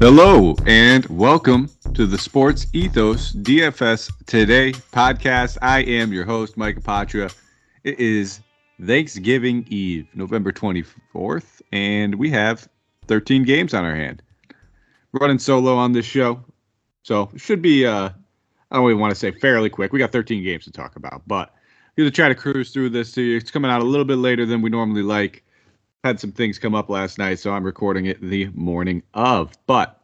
Hello and welcome to the Sports Ethos DFS Today podcast. I am your host, Mike Apotria. It is Thanksgiving Eve, November 24th, and we have 13 games on our hand. running solo on this show, so should be, uh, I don't even want to say fairly quick. We got 13 games to talk about, but going to try to cruise through this. It's coming out a little bit later than we normally like had some things come up last night, so I'm recording it the morning of. But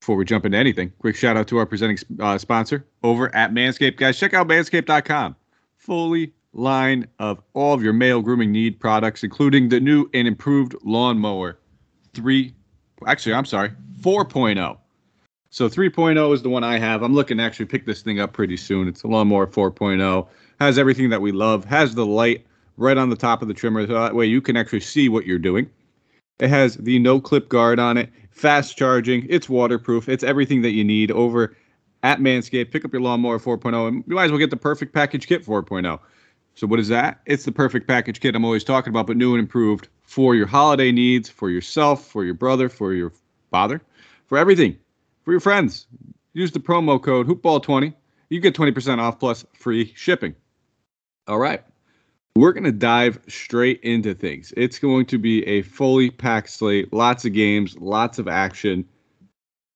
before we jump into anything, quick shout out to our presenting uh, sponsor over at Manscaped. Guys, check out manscaped.com. Fully line of all of your male grooming need products, including the new and improved lawnmower 3. Actually, I'm sorry, 4.0. So 3.0 is the one I have. I'm looking to actually pick this thing up pretty soon. It's a lawnmower 4.0. Has everything that we love. Has the light right on the top of the trimmer. So that way you can actually see what you're doing. It has the no clip guard on it, fast charging, it's waterproof, it's everything that you need over at Manscaped. Pick up your lawnmower 4.0 and you might as well get the perfect package kit 4.0. So, what is that? It's the perfect package kit I'm always talking about, but new and improved for your holiday needs, for yourself, for your brother, for your father, for everything, for your friends. Use the promo code HoopBall20. You get 20% off plus free shipping. All right we're going to dive straight into things. It's going to be a fully packed slate, lots of games, lots of action.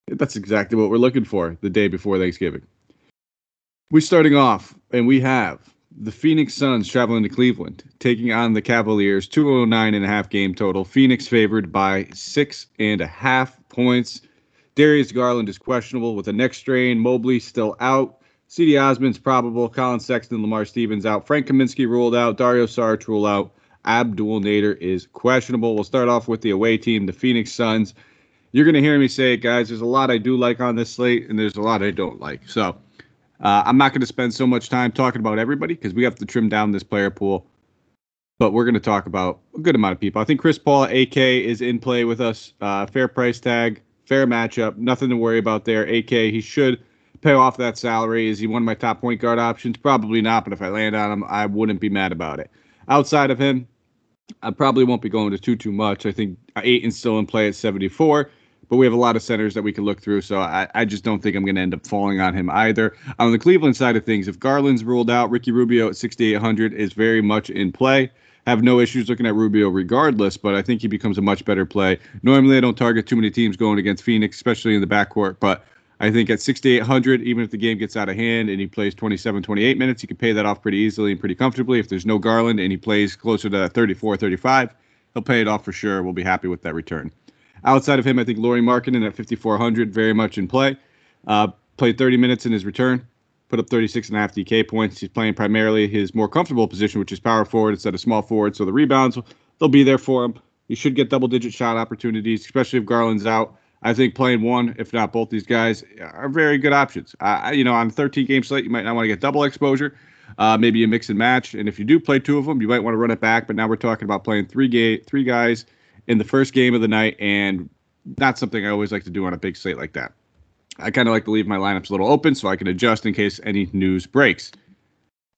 That's exactly what we're looking for the day before Thanksgiving. We're starting off, and we have the Phoenix Suns traveling to Cleveland, taking on the Cavaliers, 209 and a half game total. Phoenix favored by six and a half points. Darius Garland is questionable with a neck strain. Mobley still out. Cedi Osman's probable. Colin Sexton, Lamar Stevens out. Frank Kaminsky ruled out. Dario Saric ruled out. Abdel Nader is questionable. We'll start off with the away team, the Phoenix Suns. You're going to hear me say it, guys. There's a lot I do like on this slate, and there's a lot I don't like. So uh, I'm not going to spend so much time talking about everybody because we have to trim down this player pool. But we're going to talk about a good amount of people. I think Chris Paul, AK, is in play with us. Uh, fair price tag, fair matchup, nothing to worry about there. AK, he should – pay off that salary? Is he one of my top point guard options? Probably not, but if I land on him, I wouldn't be mad about it. Outside of him, I probably won't be going to too too much. I think Ayton's still in play at 74, but we have a lot of centers that we can look through, so I, I just don't think I'm going to end up falling on him either. On the Cleveland side of things, if Garland's ruled out, Ricky Rubio at 6,800 is very much in play. Have no issues looking at Rubio regardless, but I think he becomes a much better play. Normally, I don't target too many teams going against Phoenix, especially in the backcourt, but I think at 6,800, even if the game gets out of hand and he plays 27, 28 minutes, he can pay that off pretty easily and pretty comfortably. If there's no Garland and he plays closer to 34, 35, he'll pay it off for sure. We'll be happy with that return. Outside of him, I think Lauri Markkanen at 5,400, very much in play. Uh, played 30 minutes in his return, put up 36 and a half DK points. He's playing primarily his more comfortable position, which is power forward instead of small forward. So the rebounds, they'll be there for him. He should get double digit shot opportunities, especially if Garland's out. I think playing one, if not both these guys, are very good options. You know, on a 13 game slate, you might not want to get double exposure. Uh, maybe a mix and match. And if you do play two of them, you might want to run it back. But now we're talking about playing three ga- three guys in the first game of the night, and not something I always like to do on a big slate like that. I kind of like to leave my lineups a little open so I can adjust in case any news breaks.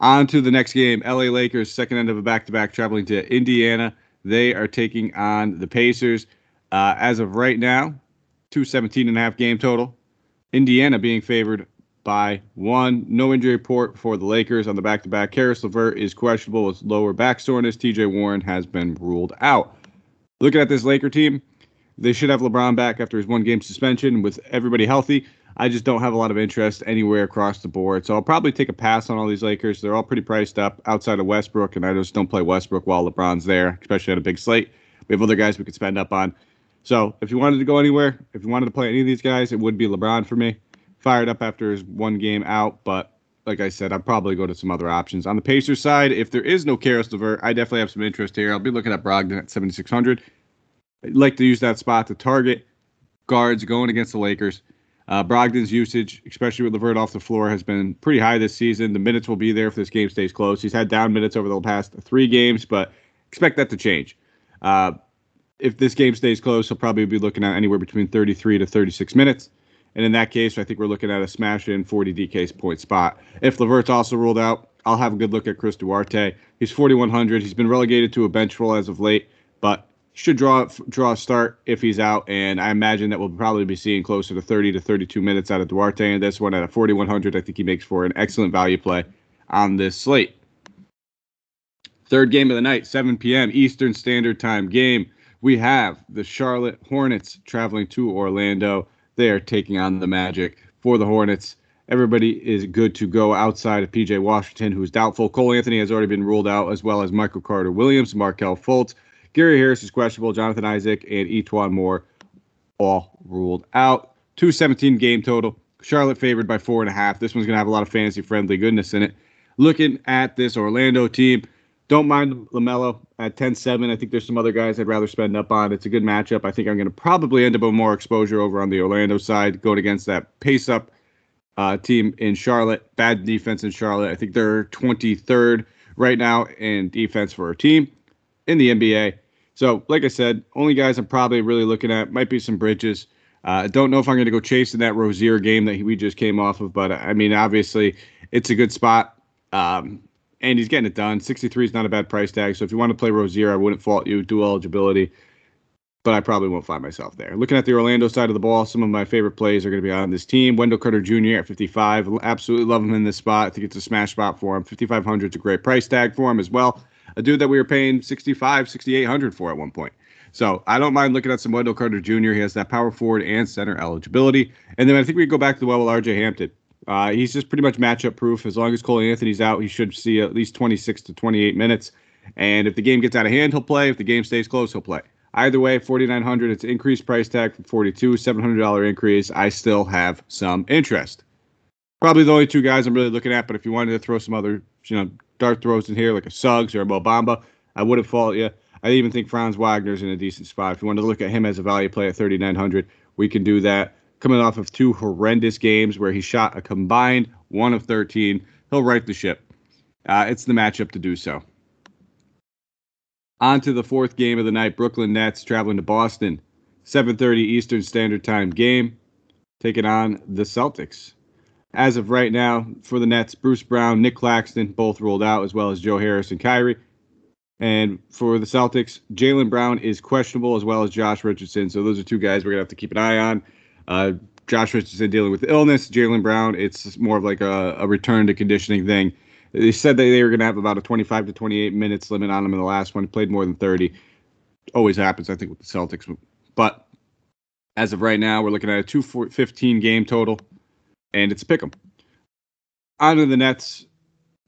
On to the next game. LA Lakers, second end of a back to back, traveling to Indiana. They are taking on the Pacers. Uh, as of right now, 217 and a half game total. Indiana being favored by one. No injury report for the Lakers on the back to back. Caris LeVert is questionable with lower back soreness. TJ Warren has been ruled out. Looking at this Laker team, they should have LeBron back after his one game suspension with everybody healthy. I just don't have a lot of interest anywhere across the board. So I'll probably take a pass on all these Lakers. They're all pretty priced up outside of Westbrook, and I just don't play Westbrook while LeBron's there, especially at a big slate. We have other guys we could spend up on. So if you wanted to go anywhere, if you wanted to play any of these guys, it would be LeBron for me. Fired up after his one game out, but like I said, I'd probably go to some other options. On the Pacers side, if there is no Caris LeVert, I definitely have some interest here. I'll be looking at Brogdon at 7,600. I'd like to use that spot to target guards going against the Lakers. Uh, Brogdon's usage, especially with LeVert off the floor, has been pretty high this season. The minutes will be there if this game stays close. He's had down minutes over the past three games, but expect that to change. Uh, if this game stays close, he'll probably be looking at anywhere between 33 to 36 minutes. And in that case, I think we're looking at a smash in 40 DK point spot. If LeVert's also ruled out, I'll have a good look at Chris Duarte. He's 4,100. He's been relegated to a bench role as of late, but should draw draw a start if he's out. And I imagine that we'll probably be seeing closer to 30 to 32 minutes out of Duarte. And this one at a 4,100, I think he makes for an excellent value play on this slate. Third game of the night, 7 p.m. Eastern Standard Time game. We have the Charlotte Hornets traveling to Orlando. They are taking on the Magic for the Hornets. Everybody is good to go outside of PJ Washington, who's doubtful. Cole Anthony has already been ruled out, as well as Michael Carter Williams, Markelle Fultz. Gary Harris is questionable. Jonathan Isaac and E'Twaun Moore all ruled out. 217 game total. Charlotte favored by four and a half. This one's going to have a lot of fantasy friendly goodness in it. Looking at this Orlando team, don't mind LaMelo at 10 7. I think there's some other guys I'd rather spend up on. It's a good matchup. I think I'm going to probably end up with more exposure over on the Orlando side, going against that pace up uh, team in Charlotte. Bad defense in Charlotte. I think they're 23rd right now in defense for a team in the NBA. So, like I said, only guys I'm probably really looking at might be some Bridges. I uh, don't know if I'm going to go chasing that Rozier game that we just came off of, but I mean, obviously, it's a good spot. Um, and he's getting it done. 63 is not a bad price tag. So if you want to play Rozier, I wouldn't fault you. Dual eligibility, but I probably won't find myself there. Looking at the Orlando side of the ball, some of my favorite plays are going to be on this team. Wendell Carter Jr. at 55. Absolutely love him in this spot. I think it's a smash spot for him. 5,500 is a great price tag for him as well. A dude that we were paying 65, 6,800 for at one point. So I don't mind looking at some Wendell Carter Jr. He has that power forward and center eligibility. And then I think we go back to the well with RJ Hampton. Uh, he's just pretty much matchup proof. As long as Cole Anthony's out, he should see at least 26 to 28 minutes. And if the game gets out of hand, he'll play. If the game stays close, he'll play. Either way, 4900 it's increased price tag from 42 $700 increase. I still have some interest. Probably the only two guys I'm really looking at, but if you wanted to throw some other, you know, dart throws in here like a Suggs or a Mo Bamba, I wouldn't fault you. I even think Franz Wagner's in a decent spot. If you want to look at him as a value play at 3900 we can do that coming off of two horrendous games where he shot a combined one of 13. He'll right the ship. Uh, it's the matchup to do so. On to the fourth game of the night. Brooklyn Nets traveling to Boston. 7:30 Eastern Standard Time game, taking on the Celtics. As of right now, for the Nets, Bruce Brown, Nick Claxton, both ruled out, as well as Joe Harris and Kyrie. And for the Celtics, Jaylen Brown is questionable, as well as Josh Richardson. So those are two guys we're gonna have to keep an eye on. Uh, Josh Richardson dealing with illness. Jaylen Brown, it's more of like a, a, return to conditioning thing. They said that they were going to have about a 25 to 28 minutes limit on him in the last one. He played more than 30. Always happens, I think, with the Celtics. But as of right now, we're looking at a 215 game total, and it's a pick 'em. On to the Nets.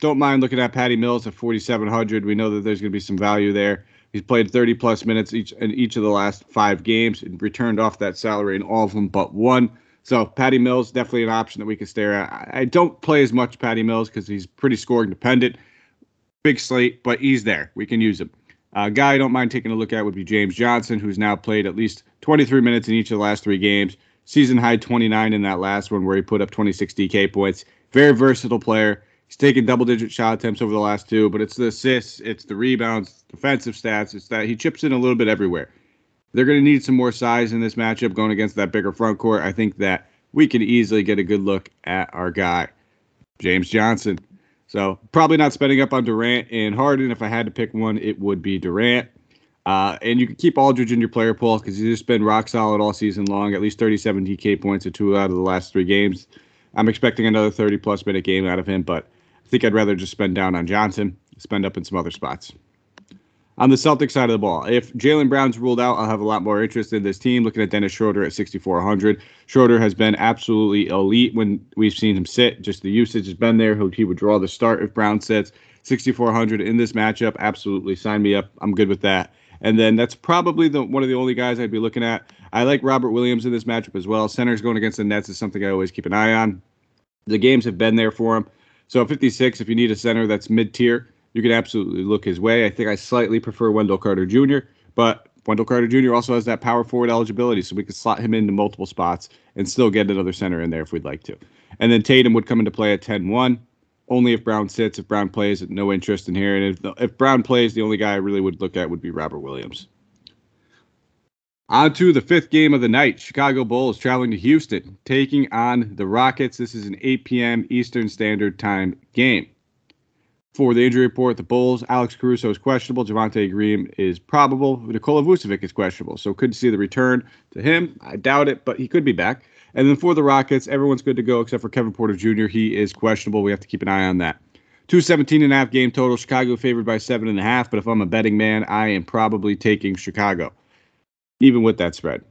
Don't mind looking at Patty Mills at 4,700. We know that there's going to be some value there. He's played 30 plus minutes each in each of the last five games and returned off that salary in all of them but one. So Patty Mills definitely an option that we could stare at. I don't play as much Patty Mills because he's pretty scoring dependent. Big slate, but he's there. We can use him. A uh, guy I don't mind taking a look at would be James Johnson, who's now played at least 23 minutes in each of the last three games. Season high 29 in that last one where he put up 26 DK points. Very versatile player. He's taken double digit shot attempts over the last two, but it's the assists, it's the rebounds, defensive stats. It's that he chips in a little bit everywhere. They're going to need some more size in this matchup going against that bigger front court. I think that we can easily get a good look at our guy, James Johnson. So probably not spending up on Durant and Harden. If I had to pick one, it would be Durant. Uh, and you can keep Aldridge in your player pool because he's just been rock solid all season long. At least 37 DK points in two out of the last three games. I'm expecting another 30 plus minute game out of him, but I think I'd rather just spend down on Johnson, spend up in some other spots. On the Celtic side of the ball, if Jaylen Brown's ruled out, I'll have a lot more interest in this team. Looking at Dennis Schroeder at 6,400. Schroeder has been absolutely elite when we've seen him sit. Just the usage has been there. He would draw the start if Brown sits. 6,400 in this matchup. Absolutely. Sign me up. I'm good with that. And then that's probably the one of the only guys I'd be looking at. I like Robert Williams in this matchup as well. Centers going against the Nets is something I always keep an eye on. The games have been there for him. So at 56, if you need a center that's mid tier, you can absolutely look his way. I think I slightly prefer Wendell Carter Jr., but Wendell Carter Jr. also has that power forward eligibility, so we could slot him into multiple spots and still get another center in there if we'd like to. And then Tatum would come into play at 10 1 only if Brown sits. If Brown plays, no interest in here. And if, if Brown plays, the only guy I really would look at would be Robert Williams. On to the fifth game of the night. Chicago Bulls traveling to Houston, taking on the Rockets. This is an 8 p.m. Eastern Standard Time game. For the injury report, the Bulls, Alex Caruso is questionable. Javonte Green is probable. Nikola Vucevic is questionable. So could see the return to him. I doubt it, but he could be back. And then for the Rockets, everyone's good to go except for Kevin Porter Jr. He is questionable. We have to keep an eye on that. 217 and a half game total. Chicago favored by seven and a half. But if I'm a betting man, I am probably taking Chicago even with that spread.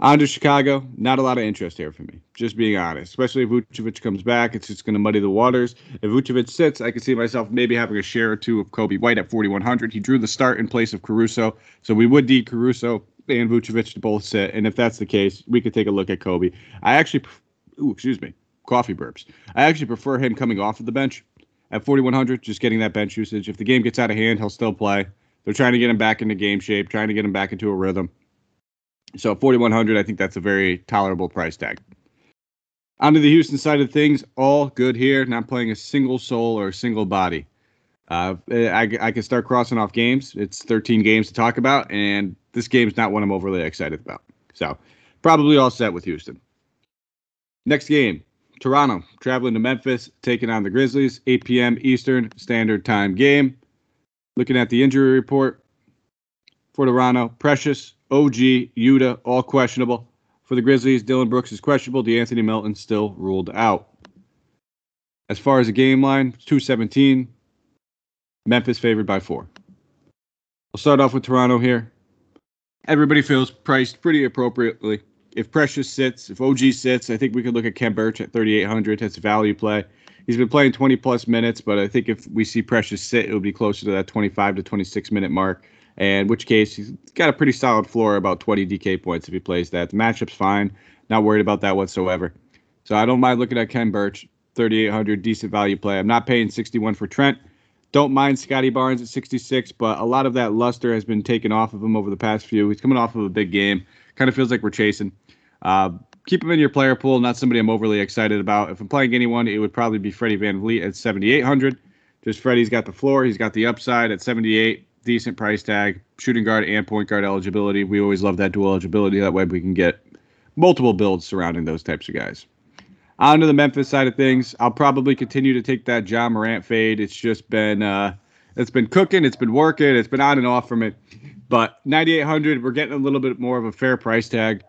On to Chicago, not a lot of interest here for me, just being honest. Especially if Vucevic comes back, it's just going to muddy the waters. If Vucevic sits, I could see myself maybe having a share or two of Coby White at 4,100. He drew the start in place of Caruso, so we would need Caruso and Vucevic to both sit. And if that's the case, we could take a look at Coby. I actually, ooh, excuse me, coffee burps. I actually prefer him coming off of the bench at 4,100, just getting that bench usage. If the game gets out of hand, he'll still play. They're trying to get him back into game shape, trying to get him back into a rhythm. So 4100, I think that's a very tolerable price tag. Onto the Houston side of things, all good here. Not playing a single soul or a single body. Uh, I, I can start crossing off games. It's 13 games to talk about, and this game's not one I'm overly excited about. So probably all set with Houston. Next game, Toronto traveling to Memphis, taking on the Grizzlies, 8 p.m. Eastern Standard Time game. Looking at the injury report for Toronto, Precious, OG, Yuta, all questionable. For the Grizzlies, Dillon Brooks is questionable. De'Anthony Melton still ruled out. As far as the game line, 217. Memphis favored by four. We'll start off with Toronto here. Everybody feels priced pretty appropriately. If Precious sits, if OG sits, I think we could look at Khem Birch at 3,800. That's a value play he's been playing 20 plus minutes, but I think if we see Precious sit, it would be closer to that 25 to 26 minute mark. And which case he's got a pretty solid floor, about 20 DK points if he plays that. The matchup's fine, not worried about that whatsoever. So I don't mind looking at Khem Birch, 3,800, decent value play. I'm not paying 61 for Trent. Don't mind Scottie Barnes at 66, but a lot of that luster has been taken off of him over the past few. He's coming off of a big game. Kind of feels like we're chasing. Uh, keep him in your player pool. Not somebody I'm overly excited about. If I'm playing anyone, it would probably be Freddie VanVleet at 7,800. Just Freddie's got the floor. He's got the upside at 78. Decent price tag, shooting guard and point guard eligibility. We always love that dual eligibility. That way we can get multiple builds surrounding those types of guys. On to the Memphis side of things. I'll probably continue to take that Ja Morant fade. It's just been uh, it's been cooking. It's been working. It's been on and off from it. But 9,800, we're getting a little bit more of a fair price tag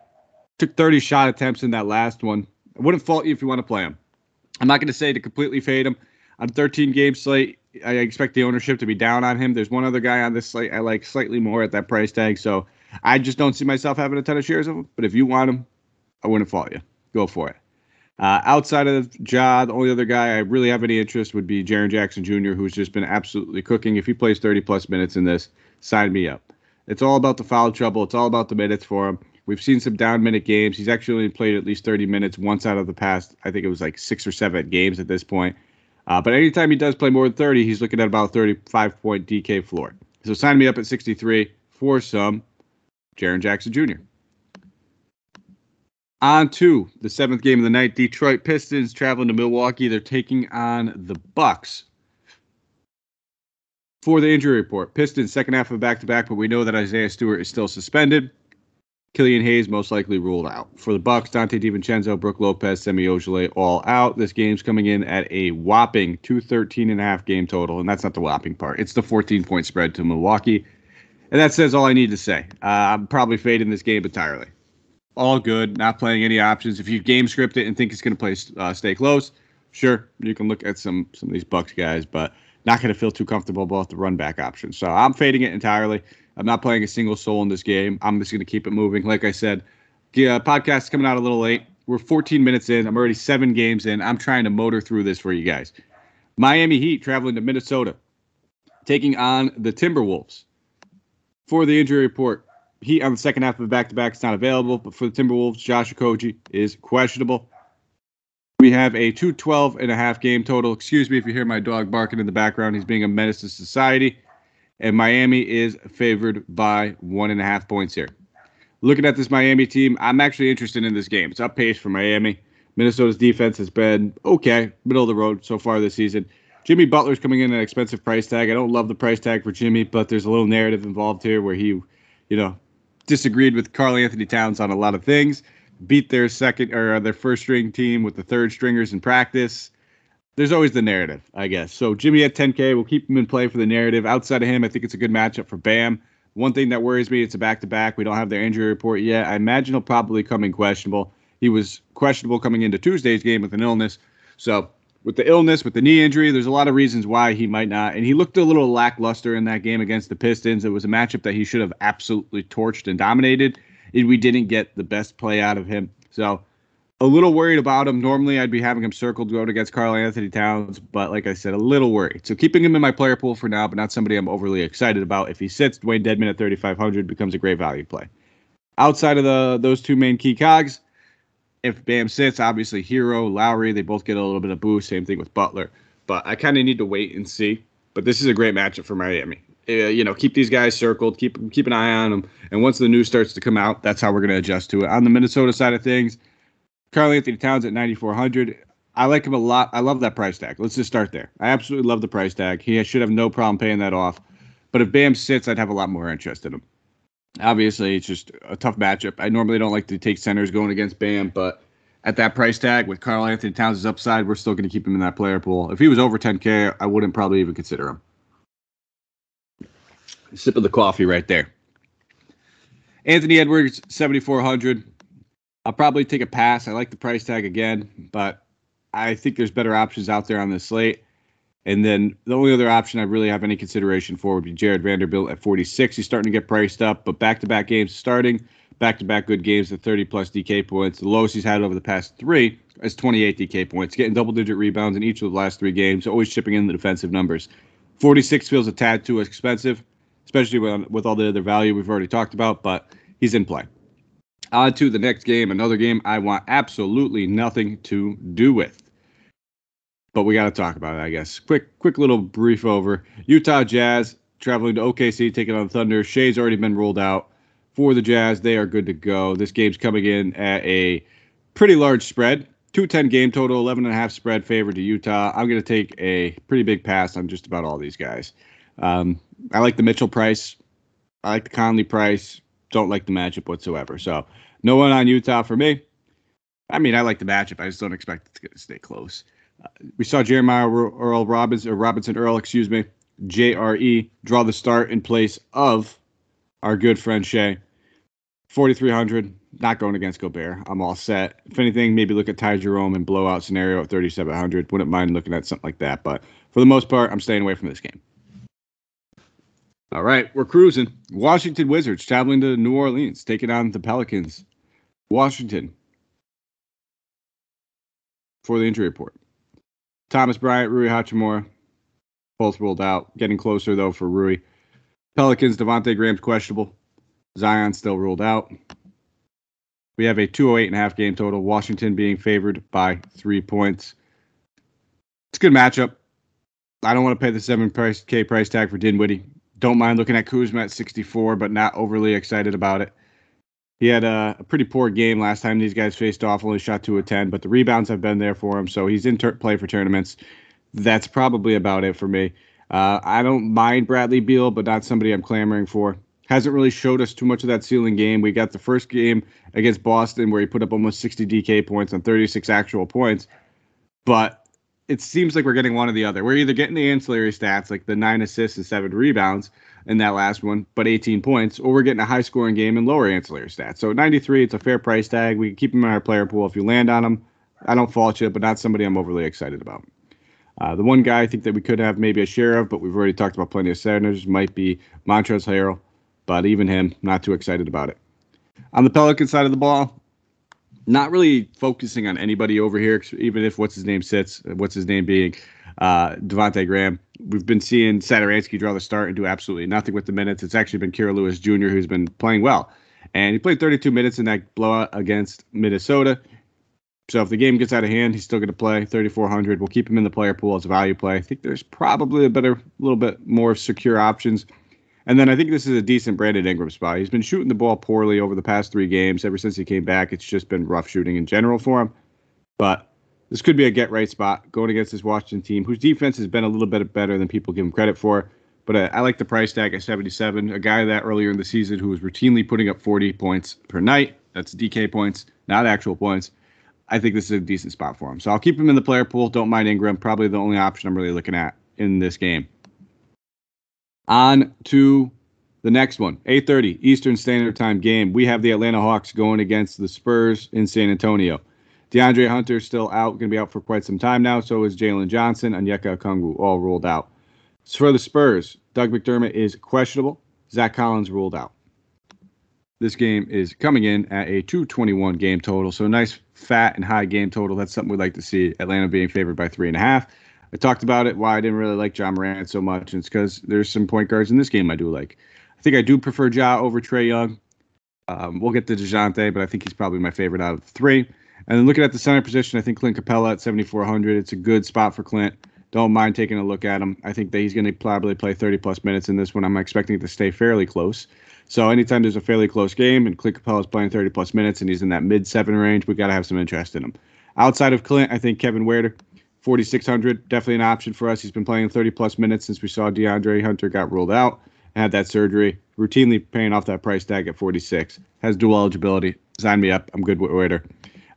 took 30 shot attempts in that last one. I wouldn't fault you if you want to play him. I'm not going to say to completely fade him. On 13 game slate, I expect the ownership to be down on him. There's one other guy on this slate I like slightly more at that price tag, so I just don't see myself having a ton of shares of him. But if you want him, I wouldn't fault you. Go for it. Uh, outside of Ja, the only other guy I really have any interest would be Jaren Jackson Jr., who's just been absolutely cooking. If he plays 30 plus minutes in this, sign me up. It's all about the foul trouble. It's all about the minutes for him. We've seen some down minute games. He's actually played at least 30 minutes once out of the past, I think it was like six or seven games at this point. Uh, but anytime he does play more than 30, he's looking at about 35 point DK floor. So sign me up at 63 for some Jaren Jackson Jr. On to the seventh game of the night. Detroit Pistons traveling to Milwaukee. They're taking on the Bucks. For the injury report, Pistons second half of back to back, but we know that Isaiah Stewart is still suspended. Killian Hayes most likely ruled out. For the Bucks, Donte DiVincenzo, Brook Lopez, Semi Ojeleye all out. This game's coming in at a whopping 213 and a half game total, and that's not the whopping part. It's the 14 point spread to Milwaukee. And that says all I need to say. Uh, I'm probably fading this game entirely. All good, not playing any options. If you game script it and think it's going to play uh, stay close, sure, you can look at some some of these Bucks guys, but not going to feel too comfortable about the run back option. So I'm fading it entirely. I'm not playing a single soul in this game. I'm just going to keep it moving. Like I said, yeah, uh, podcast is coming out a little late. We're 14 minutes in. I'm already seven games in. I'm trying to motor through this for you guys. Miami Heat traveling to Minnesota, taking on the Timberwolves. For the injury report, he on the second half of the back to back is not available, but for the Timberwolves, Josh Okogie is questionable. We have a 212 and a half game total. Excuse me if you hear my dog barking in the background. He's being a menace to society. And Miami is favored by one and a half points here. Looking at this Miami team, I'm actually interested in this game. It's up pace for Miami. Minnesota's defense has been okay, middle of the road so far this season. Jimmy Butler's coming in at an expensive price tag. I don't love the price tag for Jimmy, but there's a little narrative involved here where he, you know, disagreed with Karl-Anthony Towns on a lot of things, beat their second or their first string team with the third stringers in practice. There's always the narrative, I guess. So Jimmy at 10K, we'll keep him in play for the narrative. Outside of him, I think it's a good matchup for Bam. One thing that worries me, it's a back to back. We don't have their injury report yet. I imagine he'll probably come in questionable. He was questionable coming into Tuesday's game with an illness. So with the illness, with the knee injury, there's a lot of reasons why he might not. And he looked a little lackluster in that game against the Pistons. It was a matchup that he should have absolutely torched and dominated. And we didn't get the best play out of him. So a little worried about him. Normally, I'd be having him circled going against Karl-Anthony Towns, but like I said, a little worried. So keeping him in my player pool for now, but not somebody I'm overly excited about. If he sits, Dewayne Dedmon at 3,500 becomes a great value play. Outside of the those two main key cogs, if Bam sits, obviously Herro, Lowry, they both get a little bit of boost. Same thing with Butler. But I kind of need to wait and see. But this is a great matchup for Miami. Uh, you know, keep these guys circled, keep keep an eye on them, and once the news starts to come out, that's how we're going to adjust to it. On the Minnesota side of things, Karl-Anthony Towns at 9400. I like him a lot. I love that price tag. Let's just start there. I absolutely love the price tag. He should have no problem paying that off. But if Bam sits, I'd have a lot more interest in him obviously it's just a tough matchup. I normally don't like to take centers going against Bam, but at that price tag with Karl-Anthony Towns' upside, we're still going to keep him in that player pool. If he was over 10K, I wouldn't probably even consider him. Sip of the coffee right there. Anthony Edwards, 7,400. I'll probably take a pass. I like the price tag again, but I think there's better options out there on this slate. And then the only other option I really have any consideration for would be Jarred Vanderbilt at 46. He's starting to get priced up, but back to back games starting, back to back good games at 30 plus DK points. The lowest he's had over the past three is 28 DK points, getting double digit rebounds in each of the last three games, always chipping in the defensive numbers. 46 feels a tad too expensive, especially with, with all the other value we've already talked about, but he's in play. On to the next game, another game I want absolutely nothing to do with but we got to talk about it, I guess. Quick, quick little brief over. Utah Jazz traveling to OKC, taking on Thunder. Shai's already been ruled out for the Jazz. They are good to go. This game's coming in at a pretty large spread. 210 game total, 11 and a half spread favor to Utah. I'm going to take a pretty big pass on just about all these guys. Um, I like the Mitchell price. I like the Conley price. Don't like the matchup whatsoever. So no one on Utah for me. I mean, I like the matchup. I just don't expect it to stay close uh, we saw Jeremiah Earl Robbins or Robinson Earl, excuse me, JRE draw the start in place of our good friend Shai. 4,300, not going against Gobert. I'm all set. If anything, maybe look at Ty Jerome and blowout scenario at 3,700. Wouldn't mind looking at something like that. But for the most part, I'm staying away from this game. All right, we're cruising. Washington Wizards traveling to New Orleans, taking on the Pelicans. Washington for the injury report. Thomas Bryant, Rui Hachimura, both ruled out. Getting closer though for Rui. Pelicans, Devonte Graham's questionable. Zion still ruled out. We have a 208 and a half game total. Washington being favored by three points. It's a good matchup. I don't want to pay the seven price K price tag for Dinwiddie. Don't mind looking at Kuzma at 64, but not overly excited about it. He had a, a, pretty poor game last time these guys faced off, only shot two of 10, but the rebounds have been there for him, so he's in ter- play for tournaments. That's probably about it for me. Uh, I don't mind Bradley Beal, but not somebody I'm clamoring for. Hasn't really showed us too much of that ceiling game. We got the first game against Boston where he put up almost 60 DK points on 36 actual points, but it seems like we're getting one or the other. We're either getting the ancillary stats, like the nine assists and seven rebounds, in that last one, but 18 points, or we're getting a high scoring game and lower ancillary stats. So 93, it's a fair price tag. We can keep him in our player pool. If you land on him, I don't fault you, but not somebody I'm overly excited about. Uh, the one guy I think that we could have maybe a share of, but we've already talked about plenty of centers, might be Montrezl Harrell, but even him, not too excited about it. On the Pelican side of the ball, not really focusing on anybody over here, even if what's his name sits, what's his name being. uh, Devonte Graham. We've been seeing Satoransky draw the start and do absolutely nothing with the minutes. It's actually been Kira Lewis Jr. who's been playing well. And he played 32 minutes in that blowout against Minnesota. So if the game gets out of hand, he's still going to play 3,400. We'll keep him in the player pool as a value play. I think there's probably a better, a little bit more secure options. And then I think this is a decent Brandon Ingram spot. He's been shooting the ball poorly over the past three games. Ever since he came back, it's just been rough shooting in general for him. But this could be a get right spot going against this Washington team, whose defense has been a little bit better than people give him credit for. But uh, I like the price tag at 77. A guy that earlier in the season who was routinely putting up 40 points per night. That's DK points, not actual points. I think this is a decent spot for him. So I'll keep him in the player pool. Don't mind Ingram. Probably the only option I'm really looking at in this game. On to the next one, 8:30 Eastern Standard Time game. We have the Atlanta Hawks going against the Spurs in San Antonio. DeAndre Hunter is still out, going to be out for quite some time now. So is Jalen Johnson, Onyeka Okongwu, all ruled out. So for the Spurs, Doug McDermott is questionable. Zach Collins ruled out. This game is coming in at a 221 game total. So a nice, fat, and high game total. That's something we'd like to see. Atlanta being favored by three and a half. I talked about it, why I didn't really like John Morant so much. And it's because there's some point guards in this game I do like. I think I do prefer Ja over Trae Young. Um, we'll get to DeJounte, but I think he's probably my favorite out of three. And then looking at the center position, I think Clint Capela at 7,400. It's a good spot for Clint. Don't mind taking a look at him. I think that he's going to probably play 30 plus minutes in this one. I'm expecting it to stay fairly close. So anytime there's a fairly close game and Clint Capela is playing 30 plus minutes and he's in that mid seven range, we got to have some interest in him. Outside of Clint, I think Kevin Huerter, 4,600, definitely an option for us. He's been playing 30 plus minutes since we saw DeAndre Hunter got ruled out, had that surgery, routinely paying off that price tag at 46. Has dual eligibility. Sign me up. I'm good with Huerter.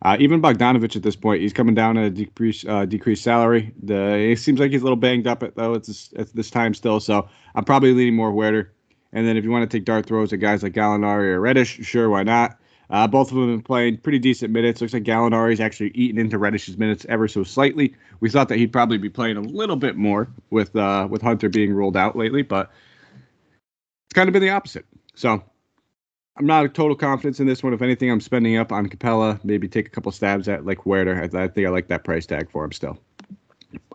Uh, even Bogdanovic at this point, he's coming down at a decreased uh, decreased salary. The it seems like he's a little banged up at, though at this, at this time still. So I'm probably leaning more Huerter. And then if you want to take dart throws at guys like Gallinari or Reddish, sure, why not? Uh, both of them have been playing pretty decent minutes. Looks like Gallinari's actually eaten into Reddish's minutes ever so slightly. We thought that he'd probably be playing a little bit more with uh, with Hunter being ruled out lately, but it's kind of been the opposite. So I'm not a total confidence in this one. If anything, I'm spending up on Capela. Maybe take a couple stabs at like Huerter. I, I think I like that price tag for him still.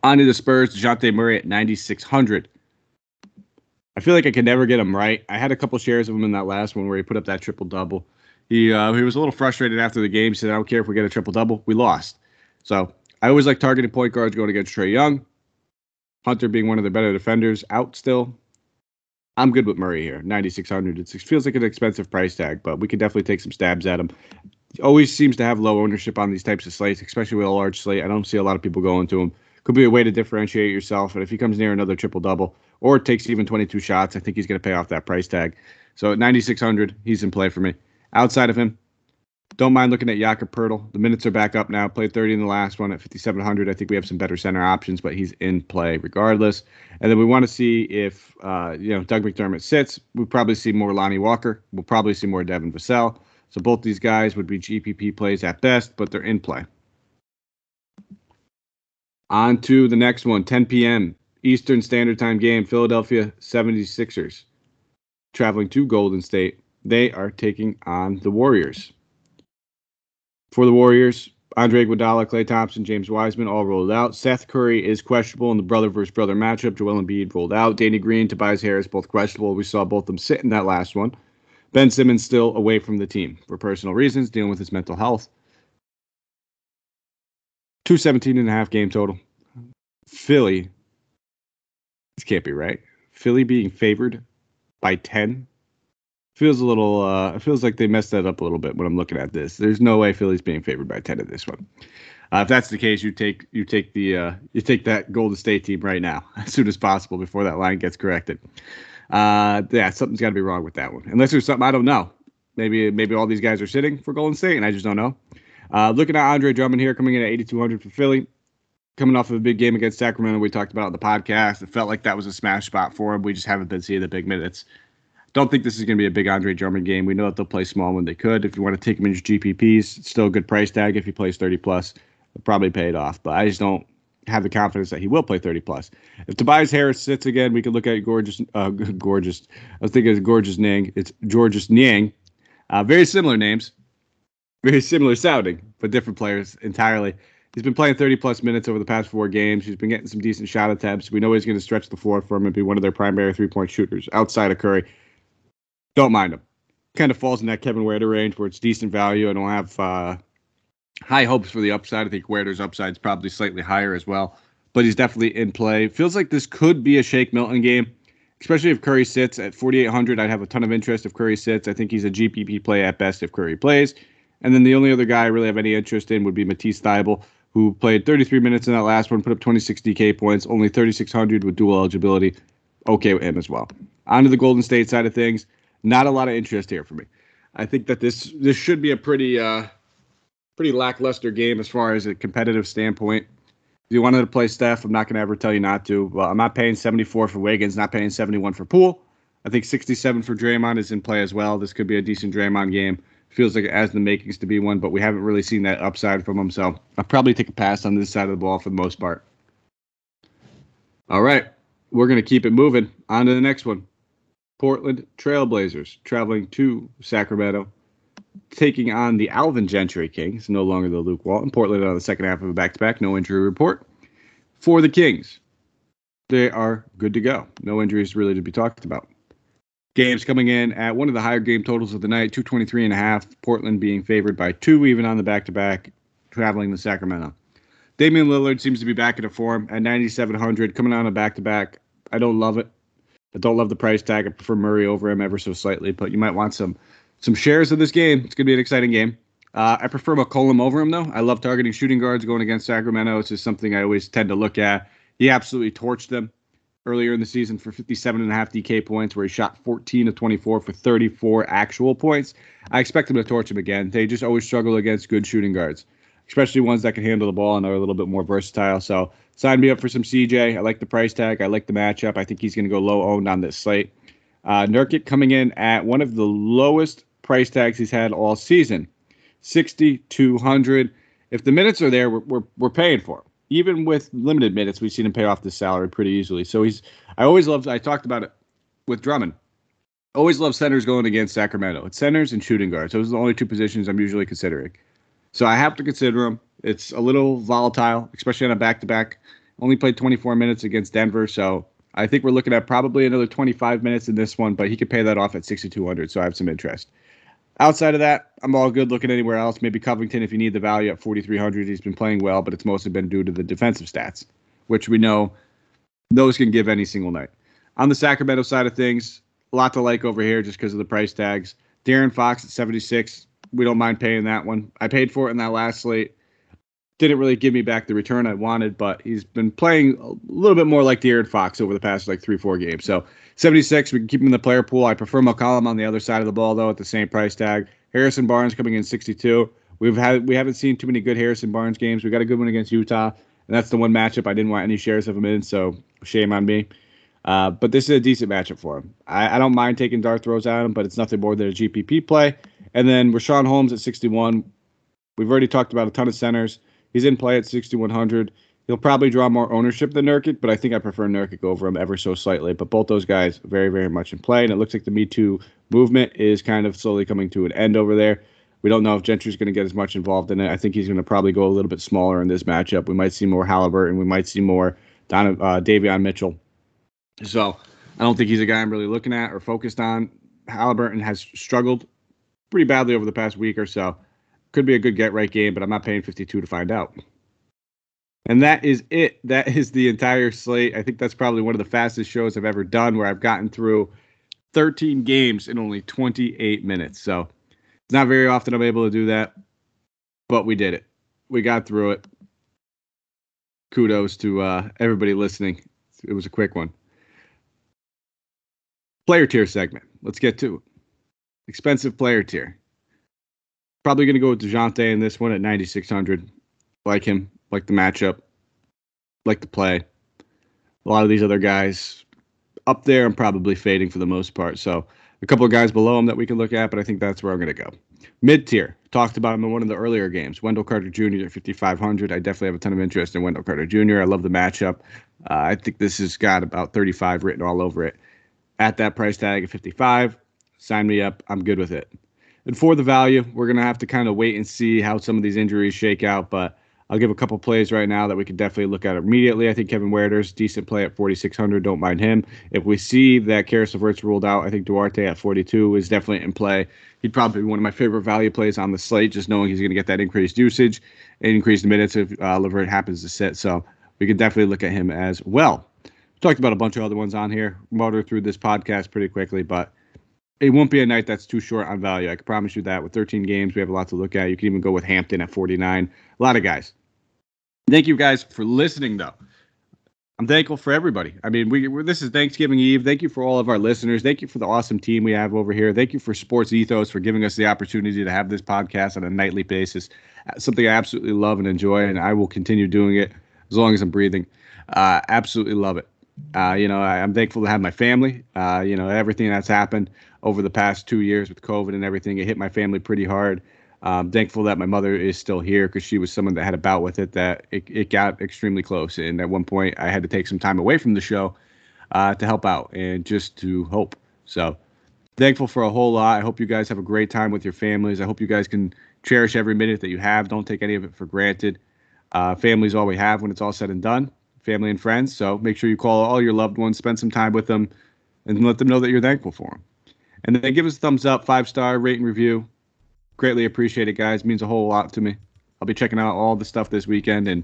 On to the Spurs, Dejounte Murray at 9,600. I feel like I could never get him right. I had a couple shares of him in that last one where he put up that triple double. He uh, he was a little frustrated after the game. He said, "I don't care if we get a triple double. We lost." So I always like targeting point guards going against Trae Young. Hunter being one of the better defenders out still. I'm good with Murray here, 9600. It feels like an expensive price tag, but we can definitely take some stabs at him. He always seems to have low ownership on these types of slates, especially with a large slate. I don't see a lot of people going to him. Could be a way to differentiate yourself. And if he comes near another triple double or takes even 22 shots, I think he's going to pay off that price tag. So at 9600, he's in play for me. Outside of him, don't mind looking at Jakob Poeltl. The minutes are back up now. Played 30 in the last one at 5,700. I think we have some better center options, but he's in play regardless. And then we want to see if uh, you know Doug McDermott sits. We'll probably see more Lonnie Walker. We'll probably see more Devin Vassell. So both these guys would be GPP plays at best, but they're in play. On to the next one, 10 p.m. Eastern Standard Time game. Philadelphia 76ers traveling to Golden State. They are taking on the Warriors. For the Warriors, Andre Iguodala, Klay Thompson, James Wiseman all rolled out. Seth Curry is questionable in the brother versus brother matchup. Joel Embiid rolled out. Danny Green, Tobias Harris both questionable. We saw both of them sit in that last one. Ben Simmons still away from the team for personal reasons, dealing with his mental health. 217 and a half game total. Philly. This can't be right. Philly being favored by 10 feels a little uh it feels like they messed that up a little bit when I'm looking at this. There's no way Philly's being favored by 10 in this one. Uh, if that's the case, you take you take the uh, you take that Golden State team right now as soon as possible before that line gets corrected. Uh, yeah, something's got to be wrong with that one. Unless there's something I don't know. Maybe maybe all these guys are sitting for Golden State and I just don't know. Uh, looking at Andre Drummond here coming in at 8200 for Philly, coming off of a big game against Sacramento. We talked about on the podcast. It felt like that was a smash spot for him. We just haven't been seeing the big minutes. Don't think this is going to be a big Andre Drummond game. We know that they'll play small when they could. If you want to take him in your GPPs, it's still a good price tag. If he plays 30 plus, will probably pay it off. But I just don't have the confidence that he will play 30 plus. If Tobias Harris sits again, we could look at gorgeous, uh, gorgeous. I was thinking of gorgeous Niang. It's Georges Niang. Uh, very similar names, very similar sounding, but different players entirely. He's been playing 30 plus minutes over the past four games. He's been getting some decent shot attempts. We know he's going to stretch the floor for him and be one of their primary three point shooters outside of Curry. Don't mind him. Kind of falls in that Kevin Huerter range where it's decent value. I don't have uh, high hopes for the upside. I think Huerter's upside is probably slightly higher as well, but he's definitely in play. Feels like this could be a Shake Milton game, especially if Curry sits at 4,800. I'd have a ton of interest if Curry sits. I think he's a GPP play at best if Curry plays. And then the only other guy I really have any interest in would be Matisse Thybulle, who played 33 minutes in that last one, put up 26 DK points, only 3,600 with dual eligibility. Okay with him as well. On to the Golden State side of things. Not a lot of interest here for me. I think that this this should be a pretty uh, pretty lackluster game as far as a competitive standpoint. If you wanted to play Steph, I'm not going to ever tell you not to. Well, I'm not paying 74 for Wiggins, not paying 71 for Poole. I think 67 for Draymond is in play as well. This could be a decent Draymond game. Feels like it has the makings to be one, but we haven't really seen that upside from him. So I'll probably take a pass on this side of the ball for the most part. All right. We're going to keep it moving. On to the next one. Portland Trailblazers traveling to Sacramento, taking on the Alvin Gentry Kings, no longer the Luke Walton. Portland on the second half of a back to back, no injury report. For the Kings, they are good to go. No injuries really to be talked about. Games coming in at one of the higher game totals of the night, 223 and a half. Portland being favored by two, even on the back to back, traveling to Sacramento. Damian Lillard seems to be back into form at 9,700, coming on a back to back. I don't love it. I don't love the price tag. I prefer Murray over him ever so slightly, but you might want some some shares of this game. It's going to be an exciting game. Uh, I prefer McCollum over him, though. I love targeting shooting guards going against Sacramento. It's just something I always tend to look at. He absolutely torched them earlier in the season for 57 and a half DK points, where he shot 14 of 24 for 34 actual points. I expect him to torch him again. They just always struggle against good shooting guards, especially ones that can handle the ball and are a little bit more versatile. So sign me up for some CJ. I like the price tag. I like the matchup. I think he's going to go low owned on this slate. Uh, Nurkic coming in at one of the lowest price tags he's had all season, 6,200. If the minutes are there, we're, we're, we're paying for him. Even with limited minutes, we've seen him pay off the salary pretty easily. So he's, I always loved, I talked about it with Drummond. Always love centers going against Sacramento. It's centers and shooting guards. Those are the only two positions I'm usually considering. So I have to consider him. It's a little volatile, especially on a back to back. Only played 24 minutes against Denver, so I think we're looking at probably another 25 minutes in this one, but he could pay that off at 6,200, so I have some interest. Outside of that, I'm all good looking anywhere else. Maybe Covington if you need the value at 4,300. He's been playing well, but it's mostly been due to the defensive stats, which we know those can give any single night. On the Sacramento side of things, a lot to like over here just because of the price tags. De'Aaron Fox at 76. We don't mind paying that one. I paid for it in that last slate didn't really give me back the return I wanted, but he's been playing a little bit more like De'Aaron Fox over the past like three, four games. So 76, we can keep him in the player pool. I prefer McCollum on the other side of the ball though at the same price tag. Harrison Barnes coming in 62. We've had we haven't seen too many good Harrison Barnes games. We got a good one against Utah, and that's the one matchup I didn't want any shares of him in. So shame on me. Uh, but this is a decent matchup for him. I, I don't mind taking dart throws at him, but it's nothing more than a GPP play. And then Richaun Holmes at 61. We've already talked about a ton of centers. He's in play at 6,100. He'll probably draw more ownership than Nurkic, but I think I prefer Nurkic over him ever so slightly. But both those guys very, very much in play, and it looks like the Me Too movement is kind of slowly coming to an end over there. We don't know if Gentry's going to get as much involved in it. I think he's going to probably go a little bit smaller in this matchup. We might see more Halliburton. We might see more Don, uh, Davion Mitchell. So I don't think he's a guy I'm really looking at or focused on. Halliburton has struggled pretty badly over the past week or so. Could be a good get right game, but I'm not paying 52 to find out. And that is it. That is the entire slate. I think that's probably one of the fastest shows I've ever done where I've gotten through 13 games in only 28 minutes. So it's not very often I'm able to do that, but we did it. We got through it. Kudos to uh, everybody listening. It was a quick one. Player tier segment. Let's get to it. Expensive player tier. Probably going to go with DeJounte in this one at 9,600. Like him, like the matchup, like the play. A lot of these other guys up there, I'm probably fading for the most part. So a couple of guys below him that we can look at, but I think that's where I'm going to go. Mid tier, talked about him in one of the earlier games. Wendell Carter Jr. at 5,500. I definitely have a ton of interest in Wendell Carter Jr. I love the matchup. Uh, I think this has got about 35 written all over it. At that price tag of 55, sign me up. I'm good with it. And for the value, we're going to have to kind of wait and see how some of these injuries shake out. But I'll give a couple plays right now that we could definitely look at immediately. I think Kevin Huerter's decent play at 4,600. Don't mind him. If we see that Caris LeVert's ruled out, I think Duarte at 42 is definitely in play. He'd probably be one of my favorite value plays on the slate, just knowing he's going to get that increased usage and increased minutes if uh, LeVert happens to sit. So we could definitely look at him as well. We talked about a bunch of other ones on here. Motor through this podcast pretty quickly, but it won't be a night that's too short on value. I can promise you that. With 13 games, we have a lot to look at. You can even go with Hampton at 49. A lot of guys. Thank you guys for listening, though. I'm thankful for everybody. I mean, we this is Thanksgiving Eve. Thank you for all of our listeners. Thank you for the awesome team we have over here. Thank you for Sports Ethos for giving us the opportunity to have this podcast on a nightly basis. Uh, something I absolutely love and enjoy, and I will continue doing it as long as I'm breathing. Uh, absolutely love it. Uh, you know, I, am thankful to have my family. Uh, you know, everything that's happened over the past two years with COVID and everything, it hit my family pretty hard. Um, thankful that my mother is still here because she was someone that had a bout with it that it, it got extremely close. And at one point, I had to take some time away from the show uh, to help out and just to hope. So thankful for a whole lot. I hope you guys have a great time with your families. I hope you guys can cherish every minute that you have. Don't take any of it for granted. Uh, family's all we have when it's all said and done. Family and friends. So make sure you call all your loved ones, spend some time with them, and let them know that you're thankful for them. And then give us a thumbs up, five star, rate and review. Greatly appreciate it, guys. Means a whole lot to me. I'll be checking out all the stuff this weekend and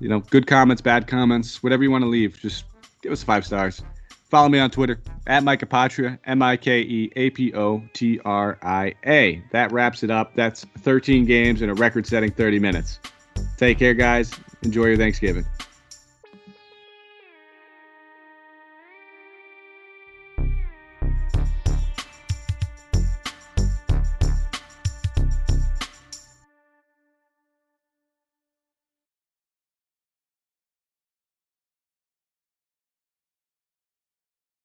you know, good comments, bad comments, whatever you want to leave, just give us five stars. Follow me on Twitter at Mike Apotria, M I K E A P O T R I A. That wraps it up. That's 13 games in a record setting 30 minutes. Take care, guys. Enjoy your Thanksgiving.